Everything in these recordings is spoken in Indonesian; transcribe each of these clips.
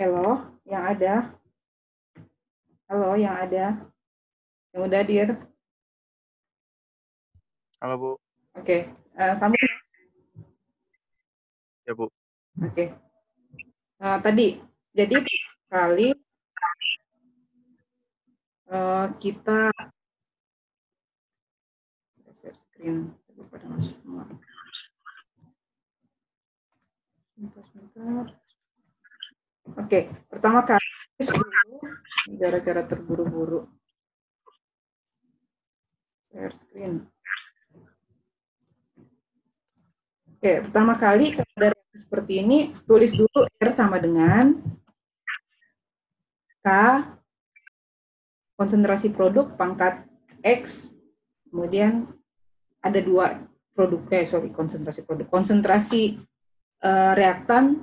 Halo, yang ada? Halo, yang ada? Yang udah hadir? Halo Bu. Oke, uh, sambung. Ya Bu. Oke. Uh, tadi, jadi kali uh, kita share screen pada masuk semua. Sebentar, sebentar. Oke, pertama kali gara-gara terburu-buru. Share screen. Oke, pertama kali kalau seperti ini, tulis dulu R sama dengan K konsentrasi produk pangkat X, kemudian ada dua produk, eh sorry, konsentrasi produk, konsentrasi uh, reaktan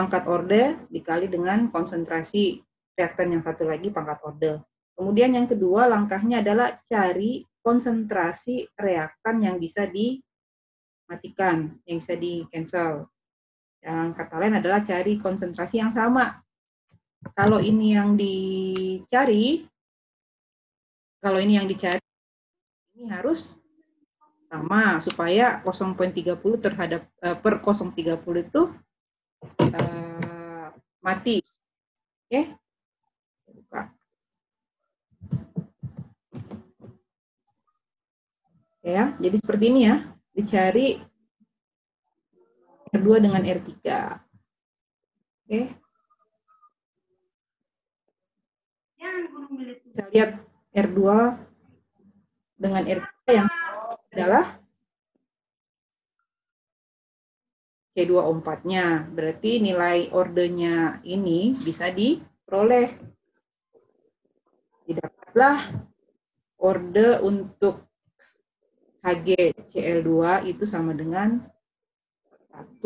pangkat orde dikali dengan konsentrasi reaktan yang satu lagi pangkat orde. Kemudian yang kedua langkahnya adalah cari konsentrasi reaktan yang bisa di matikan, yang bisa di cancel. Yang kata lain adalah cari konsentrasi yang sama. Kalau ini yang dicari, kalau ini yang dicari, ini harus sama supaya 0.30 terhadap uh, per 0.30 itu mati. Oke. Okay. Buka. Ya, jadi seperti ini ya dicari R2 dengan R3. Oke. Kita lihat R2 dengan R3 yang adalah C24-nya. Berarti nilai ordernya ini bisa diperoleh. Didapatlah order untuk HgCl2 itu sama dengan 1.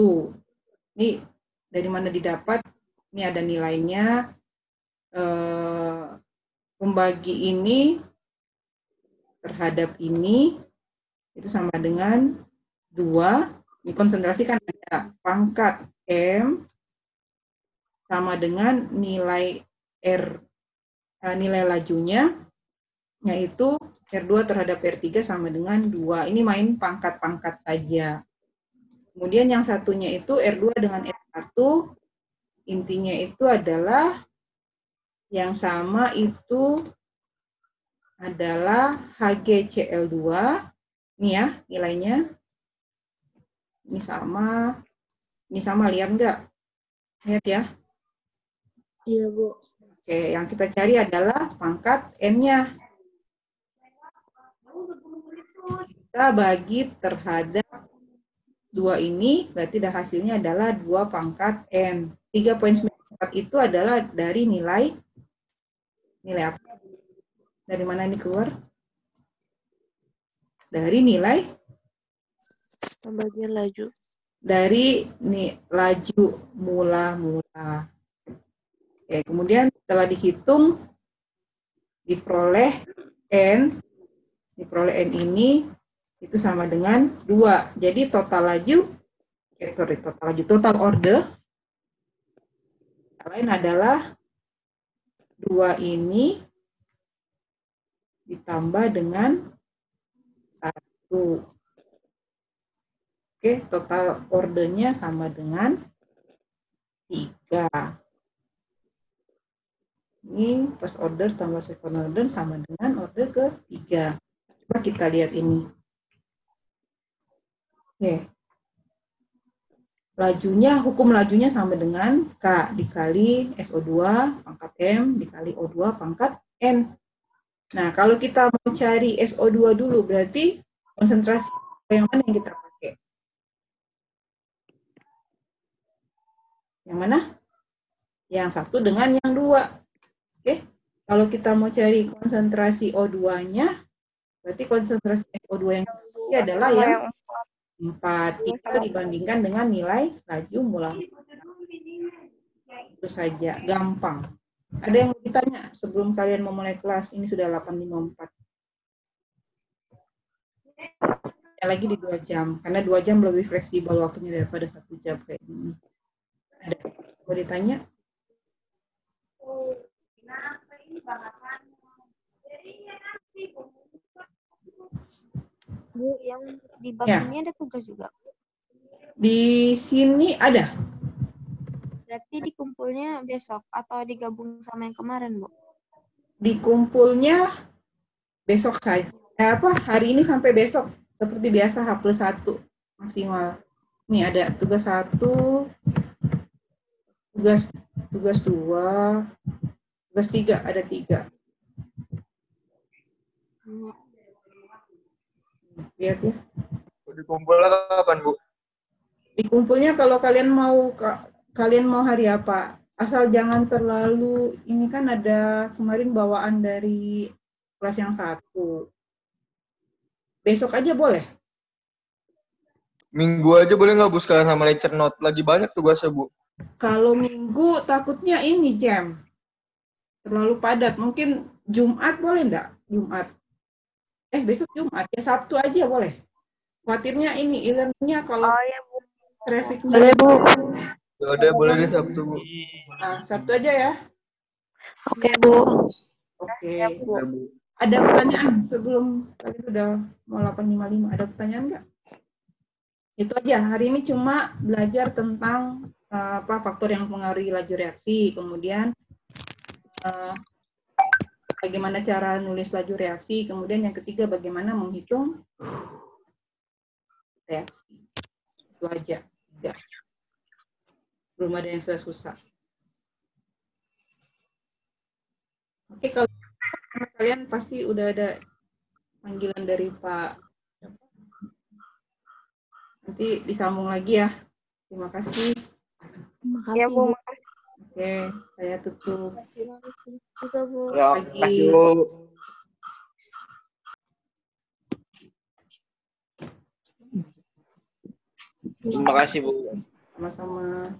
Ini dari mana didapat? Ini ada nilainya. Eh, pembagi ini terhadap ini itu sama dengan 2. Konsentrasi kan ada pangkat M sama dengan nilai R, eh, nilai lajunya, yaitu R2 terhadap R3 sama dengan 2. Ini main pangkat-pangkat saja. Kemudian yang satunya itu R2 dengan R1, intinya itu adalah yang sama itu adalah HgCl2. Ini ya nilainya. Ini sama. Ini sama, lihat nggak? Lihat ya. Iya, Bu. Oke, yang kita cari adalah pangkat M-nya. kita bagi terhadap dua ini, berarti dah hasilnya adalah dua pangkat N. 3.94 itu adalah dari nilai, nilai apa? Dari mana ini keluar? Dari nilai? Pembagian laju. Dari nih, laju mula-mula. Oke, kemudian setelah dihitung, diperoleh N, diperoleh N ini itu sama dengan 2. Jadi total laju, eh, sorry, total laju, total order, lain adalah 2 ini ditambah dengan 1. Oke, total ordernya sama dengan 3. Ini first order tambah second order sama dengan order ketiga. Coba kita lihat ini. Oke. Lajunya, hukum lajunya sama dengan K dikali SO2 pangkat M dikali O2 pangkat N. Nah, kalau kita mau cari SO2 dulu, berarti konsentrasi yang mana yang kita Yang mana? Yang satu dengan yang dua. Oke, kalau kita mau cari konsentrasi O2-nya, berarti konsentrasi SO2 yang adalah yang 4 itu dibandingkan dengan nilai laju mula. Itu saja, gampang. Ada yang mau ditanya sebelum kalian memulai kelas? Ini sudah 8.54. Ya, lagi di dua jam, karena dua jam lebih fleksibel waktunya daripada satu jam kayak ini. Ada mau ditanya? Bu, yang di bab ya. ini ada tugas juga. Di sini ada. Berarti dikumpulnya besok atau digabung sama yang kemarin, Bu? Dikumpulnya besok saja. Eh, apa hari ini sampai besok seperti biasa H satu maksimal. Ini ada tugas satu, tugas tugas dua, tugas tiga ada tiga. Lihat ya. Dikumpulnya kapan, Bu? Dikumpulnya kalau kalian mau ka- kalian mau hari apa? Asal jangan terlalu ini kan ada kemarin bawaan dari kelas yang satu. Besok aja boleh. Minggu aja boleh nggak, Bu, sekalian sama lecture note? Lagi banyak tugasnya, Bu. Kalau minggu takutnya ini jam terlalu padat. Mungkin Jumat boleh enggak? Jumat. Eh besok Jumat ya Sabtu aja boleh. Khawatirnya ini e-learningnya kalau Oh ya, Bu. trafficnya Bu. Ya udah, boleh deh Sabtu, Bu. Ah, Sabtu aja ya. Oke, Bu. Oke. Ya, Bu. Ada pertanyaan sebelum tadi udah mau 855. Ada pertanyaan nggak? Itu aja. Hari ini cuma belajar tentang apa faktor yang mempengaruhi laju reaksi, kemudian eh, bagaimana cara nulis laju reaksi, kemudian yang ketiga bagaimana menghitung reaksi. Itu aja. Tiga. Belum ada yang susah-susah. Oke, kalau kalian pasti udah ada panggilan dari Pak. Nanti disambung lagi ya. Terima kasih. Terima Ya, Bu. Oke, saya tutup. Juga, Bu. Ya, Pagi. Bu. Terima kasih Bu. Sama-sama.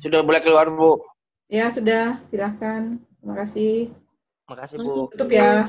Sudah boleh keluar Bu. Ya, sudah. Silahkan. Terima kasih. Terima kasih Masih Bu. Tutup ya.